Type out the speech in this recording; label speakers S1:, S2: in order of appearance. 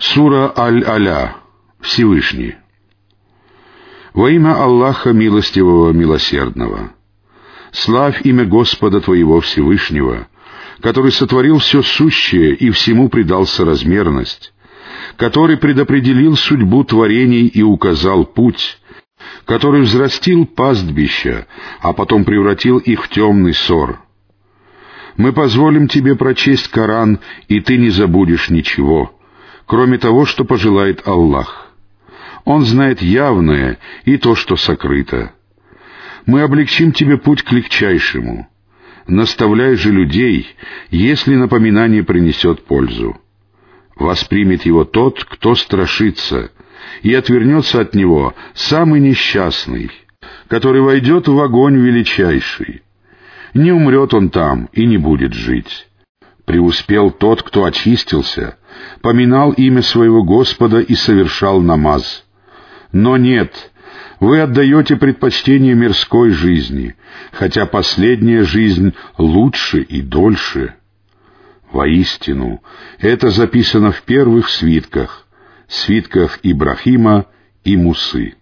S1: Сура Аль-Аля. Всевышний. Во имя Аллаха Милостивого Милосердного. Славь имя Господа Твоего Всевышнего, который сотворил все сущее и всему придал соразмерность, который предопределил судьбу творений и указал путь, который взрастил пастбища, а потом превратил их в темный ссор. Мы позволим тебе прочесть Коран, и ты не забудешь ничего, кроме того, что пожелает Аллах. Он знает явное и то, что сокрыто. Мы облегчим тебе путь к легчайшему. Наставляй же людей, если напоминание принесет пользу. Воспримет его тот, кто страшится, и отвернется от него самый несчастный, который войдет в огонь величайший. Не умрет он там и не будет жить. Преуспел тот, кто очистился, поминал имя своего Господа и совершал намаз. Но нет, вы отдаете предпочтение мирской жизни, хотя последняя жизнь лучше и дольше. Воистину, это записано в первых свитках, свитках Ибрахима и Мусы.